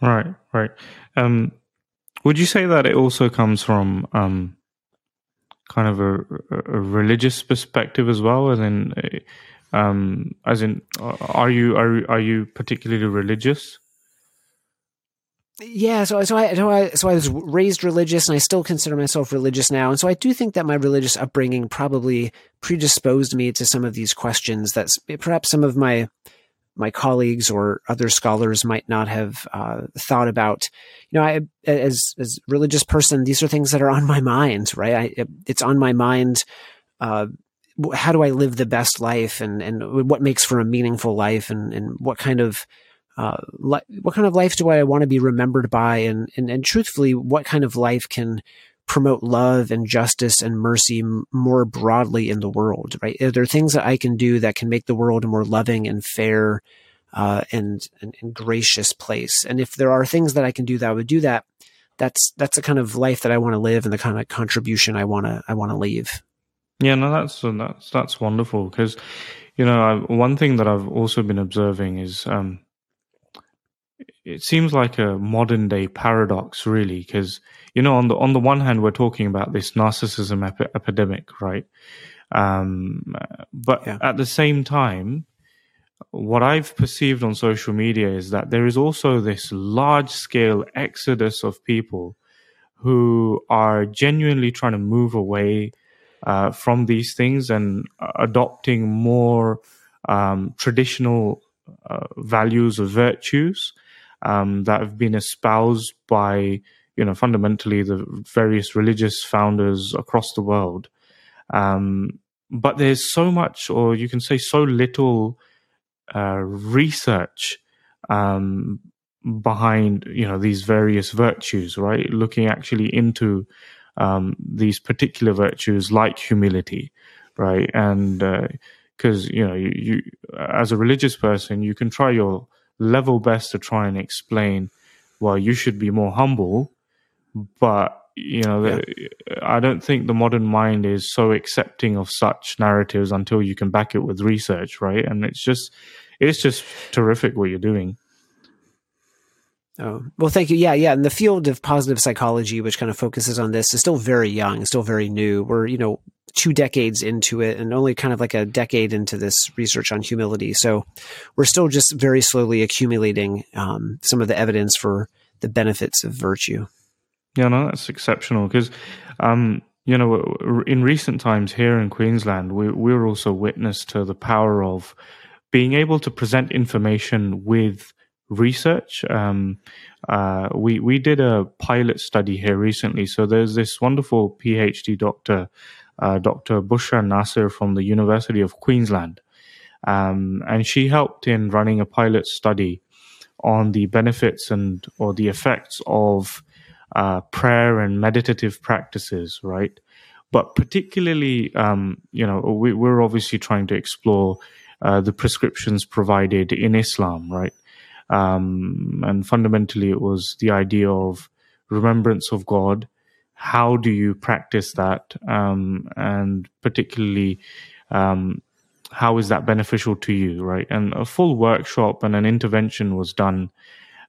Right, right. Um, would you say that it also comes from um, kind of a, a, religious perspective as well, as in, um, as in, are you are are you particularly religious? Yeah, so so I so I so I was raised religious, and I still consider myself religious now, and so I do think that my religious upbringing probably predisposed me to some of these questions that perhaps some of my my colleagues or other scholars might not have uh, thought about. You know, I as as religious person, these are things that are on my mind, right? I, it's on my mind. Uh, how do I live the best life, and and what makes for a meaningful life, and and what kind of uh, li- what kind of life do I want to be remembered by, and, and and truthfully, what kind of life can promote love and justice and mercy m- more broadly in the world? Right? Are there things that I can do that can make the world a more loving and fair uh, and, and, and gracious place? And if there are things that I can do that I would do that, that's that's the kind of life that I want to live and the kind of contribution I want to I want to leave. Yeah, no, that's that's that's wonderful because you know I, one thing that I've also been observing is um, it seems like a modern day paradox, really, because you know on the on the one hand we're talking about this narcissism epi- epidemic, right? Um, but yeah. at the same time, what I've perceived on social media is that there is also this large scale exodus of people who are genuinely trying to move away uh, from these things and adopting more um, traditional uh, values or virtues um, that have been espoused by, you know, fundamentally the various religious founders across the world. Um, but there's so much, or you can say so little, uh, research um, behind, you know, these various virtues, right? Looking actually into um, these particular virtues like humility, right? And because uh, you know, you, you as a religious person, you can try your level best to try and explain, well, you should be more humble, but you know, yeah. I don't think the modern mind is so accepting of such narratives until you can back it with research, right? And it's just, it's just terrific what you're doing. Oh, well, thank you. Yeah, yeah. And the field of positive psychology, which kind of focuses on this, is still very young, still very new. We're, you know, two decades into it and only kind of like a decade into this research on humility. So we're still just very slowly accumulating um, some of the evidence for the benefits of virtue. Yeah, no, that's exceptional because, um, you know, in recent times here in Queensland, we, we're also witness to the power of being able to present information with research. Um, uh, we we did a pilot study here recently. So there's this wonderful PhD doctor uh, Dr. Bushra Nasser from the University of Queensland. Um, and she helped in running a pilot study on the benefits and or the effects of uh, prayer and meditative practices, right? But particularly, um, you know, we, are obviously trying to explore uh, the prescriptions provided in Islam, right? Um, and fundamentally, it was the idea of remembrance of God. How do you practice that? Um, and particularly um, how is that beneficial to you right? And a full workshop and an intervention was done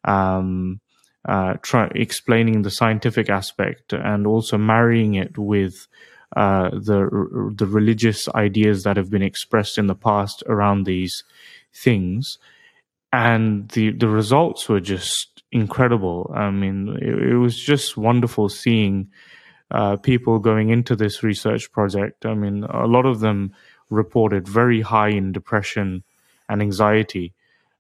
um, uh, try, explaining the scientific aspect and also marrying it with uh, the the religious ideas that have been expressed in the past around these things and the the results were just incredible. I mean, it, it was just wonderful seeing uh, people going into this research project. I mean, a lot of them reported very high in depression and anxiety.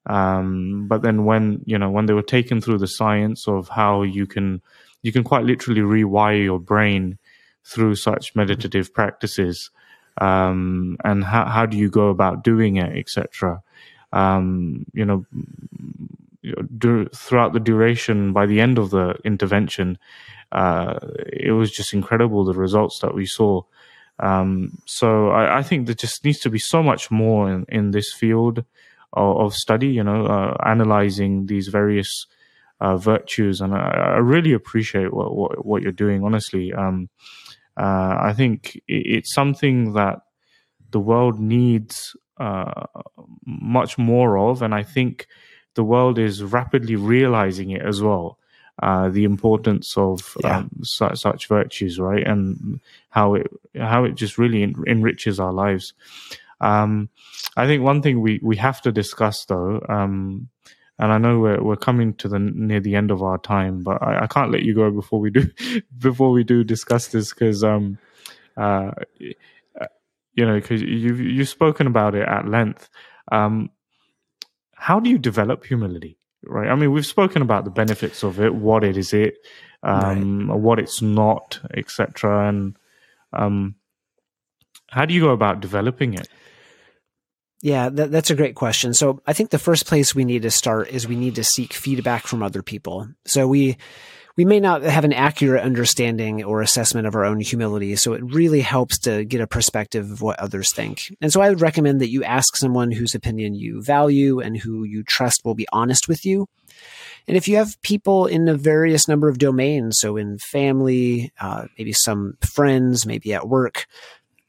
Um, but then when you know when they were taken through the science of how you can you can quite literally rewire your brain through such meditative practices um, and how, how do you go about doing it etc um, you know throughout the duration, by the end of the intervention, uh, it was just incredible the results that we saw. Um, so I, I, think there just needs to be so much more in, in this field of, of study, you know, uh, analyzing these various uh, virtues. And I, I, really appreciate what, what, what you're doing, honestly. Um, uh, I think it's something that the world needs uh, much more of. And I think the world is rapidly realizing it as well. Uh, the importance of yeah. um, such, such, virtues, right, and how it how it just really en- enriches our lives. Um, I think one thing we, we have to discuss though, um, and I know we're we're coming to the near the end of our time, but I, I can't let you go before we do [laughs] before we do discuss this because um, uh, you know because you've you've spoken about it at length. Um, how do you develop humility? Right. I mean, we've spoken about the benefits of it, what it is it, um, right. what it's not, etc. And um, how do you go about developing it? Yeah, that, that's a great question. So I think the first place we need to start is we need to seek feedback from other people. So we we may not have an accurate understanding or assessment of our own humility. So it really helps to get a perspective of what others think. And so I would recommend that you ask someone whose opinion you value and who you trust will be honest with you. And if you have people in a various number of domains, so in family, uh, maybe some friends, maybe at work,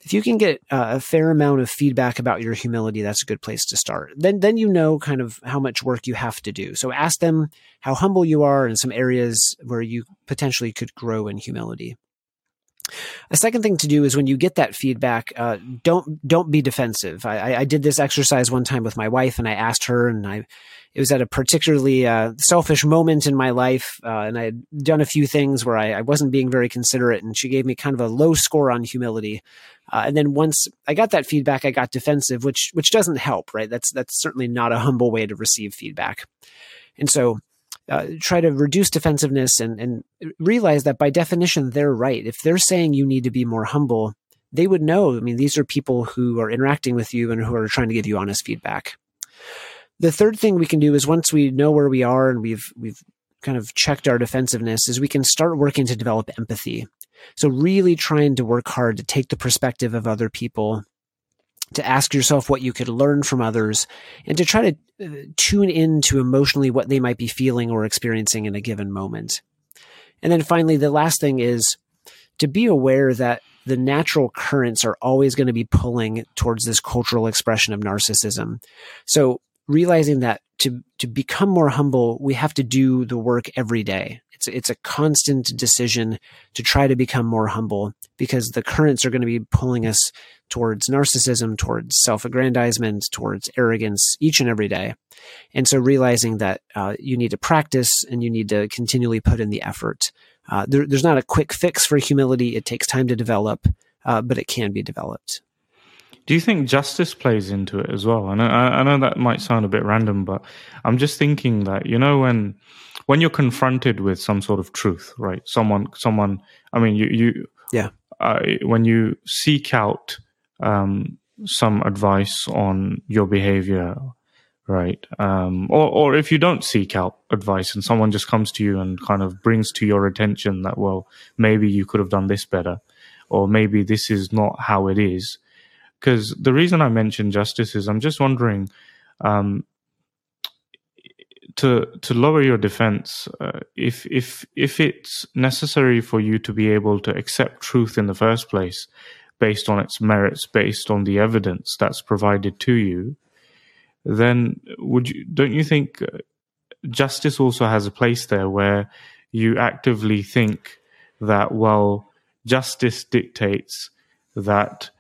if you can get a fair amount of feedback about your humility, that's a good place to start. Then, then you know kind of how much work you have to do. So ask them how humble you are in some areas where you potentially could grow in humility. A second thing to do is when you get that feedback, uh, don't don't be defensive. I, I, did this exercise one time with my wife, and I asked her, and I it was at a particularly uh, selfish moment in my life, uh, and I had done a few things where I, I, wasn't being very considerate, and she gave me kind of a low score on humility. Uh, and then once I got that feedback, I got defensive, which which doesn't help, right? That's that's certainly not a humble way to receive feedback. And so uh, try to reduce defensiveness and, and realize that by definition, they're right. If they're saying you need to be more humble, they would know. I mean, these are people who are interacting with you and who are trying to give you honest feedback. The third thing we can do is once we know where we are and we've we've kind of checked our defensiveness, is we can start working to develop empathy. So really trying to work hard to take the perspective of other people to ask yourself what you could learn from others and to try to uh, tune in to emotionally what they might be feeling or experiencing in a given moment. And then finally, the last thing is to be aware that the natural currents are always going to be pulling towards this cultural expression of narcissism. So realizing that to, to become more humble, we have to do the work every day. It's, it's a constant decision to try to become more humble because the currents are going to be pulling us towards narcissism, towards self-aggrandizement, towards arrogance each and every day. And so realizing that uh, you need to practice and you need to continually put in the effort. Uh, there, there's not a quick fix for humility. It takes time to develop, uh, but it can be developed. Do you think justice plays into it as well? I know, I know that might sound a bit random, but I'm just thinking that you know when when you're confronted with some sort of truth, right? Someone, someone. I mean, you, you, yeah. Uh, when you seek out um, some advice on your behavior, right? Um, or, or if you don't seek out advice and someone just comes to you and kind of brings to your attention that, well, maybe you could have done this better, or maybe this is not how it is because the reason I mentioned justice is I'm just wondering um, to to lower your defense uh, if if if it's necessary for you to be able to accept truth in the first place based on its merits based on the evidence that's provided to you then would you don't you think uh, justice also has a place there where you actively think that well justice dictates that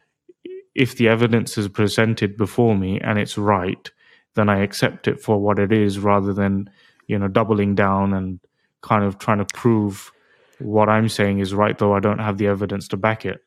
if the evidence is presented before me and it's right, then I accept it for what it is rather than, you know, doubling down and kind of trying to prove what I'm saying is right, though I don't have the evidence to back it.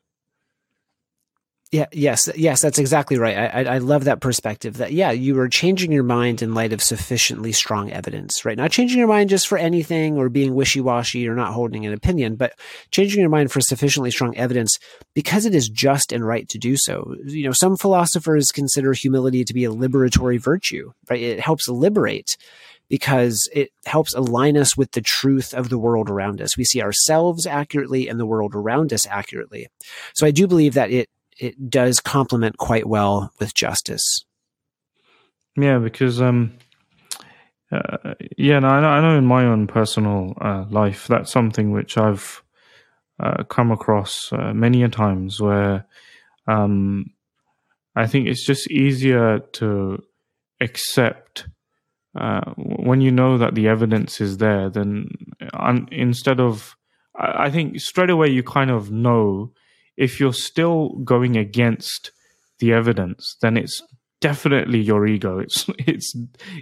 Yeah, yes, yes, that's exactly right. I, I, I love that perspective that, yeah, you are changing your mind in light of sufficiently strong evidence, right? Not changing your mind just for anything or being wishy washy or not holding an opinion, but changing your mind for sufficiently strong evidence because it is just and right to do so. You know, some philosophers consider humility to be a liberatory virtue, right? It helps liberate because it helps align us with the truth of the world around us. We see ourselves accurately and the world around us accurately. So I do believe that it it does complement quite well with justice. Yeah, because um, uh, yeah, no, I, know, I know in my own personal uh, life that's something which I've uh, come across uh, many a times where um, I think it's just easier to accept uh, when you know that the evidence is there. Then instead of, I, I think straight away you kind of know if you're still going against the evidence, then it's definitely your ego. It's [laughs] it's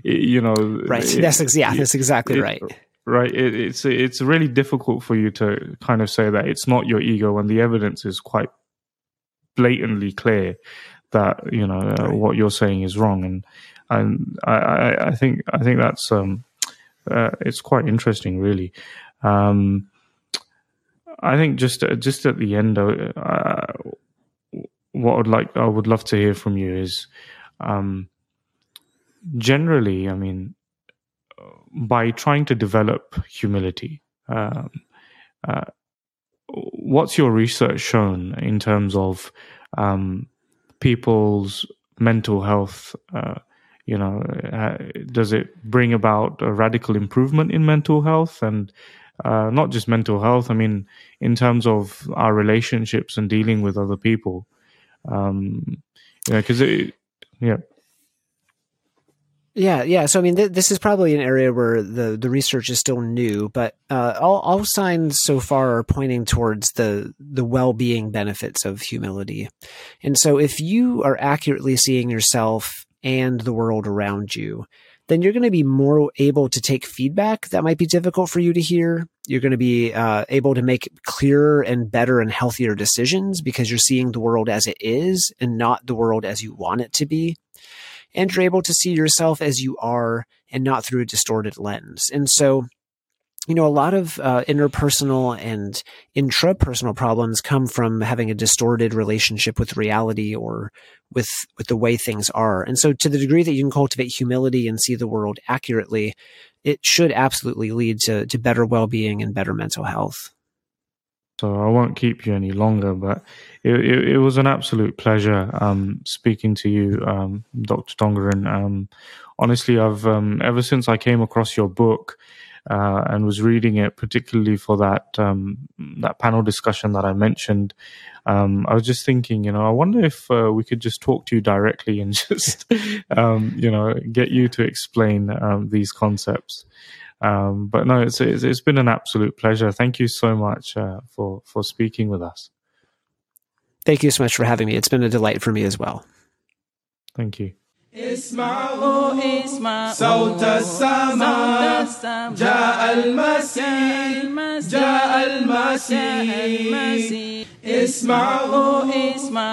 you know right. It, that's ex- yeah, that's exactly it, right. Right. It, it's it's really difficult for you to kind of say that it's not your ego when the evidence is quite blatantly clear that you know uh, right. what you're saying is wrong, and and I, I think I think that's um uh, it's quite interesting, really. Um, I think just just at the end, uh, what I'd like I would love to hear from you is um, generally, I mean, by trying to develop humility, um, uh, what's your research shown in terms of um, people's mental health? Uh, you know, uh, does it bring about a radical improvement in mental health and uh, not just mental health? I mean, in terms of our relationships and dealing with other people. Um, yeah, because it, yeah. Yeah, yeah. So I mean, th- this is probably an area where the the research is still new, but uh, all all signs so far are pointing towards the the well being benefits of humility. And so, if you are accurately seeing yourself and the world around you, then you're going to be more able to take feedback that might be difficult for you to hear. You're going to be uh, able to make clearer and better and healthier decisions because you're seeing the world as it is and not the world as you want it to be and you're able to see yourself as you are and not through a distorted lens. And so, you know, a lot of uh, interpersonal and intrapersonal problems come from having a distorted relationship with reality or with with the way things are. And so, to the degree that you can cultivate humility and see the world accurately, it should absolutely lead to to better well being and better mental health. So I won't keep you any longer, but it, it, it was an absolute pleasure um, speaking to you, um, Dr. Tongeren. Um, honestly, I've um, ever since I came across your book uh, and was reading it, particularly for that um, that panel discussion that I mentioned. Um, I was just thinking, you know, I wonder if uh, we could just talk to you directly and [laughs] just, you know, get you to explain these concepts. Um, but no, it's, it's, it's been an absolute pleasure. Thank you so much uh, for for speaking with us. Thank you so much for having me. It's been a delight for me as well. Thank you. اسمعوا صوت السماء جاء المسيح جاء المسيح اسمعوا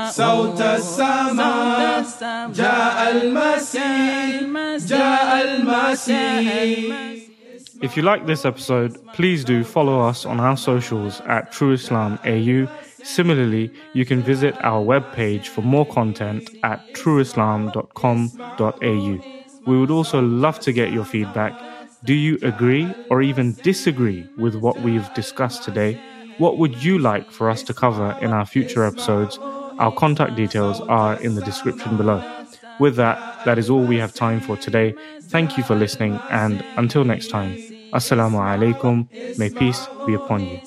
صوت السماء جاء المسيح جاء المسيح If you like this episode, please do follow us on our socials at True Islam AU. Similarly, you can visit our webpage for more content at trueislam.com.au. We would also love to get your feedback. Do you agree or even disagree with what we've discussed today? What would you like for us to cover in our future episodes? Our contact details are in the description below. With that, that is all we have time for today. Thank you for listening, and until next time, Assalamu alaikum. May peace be upon you.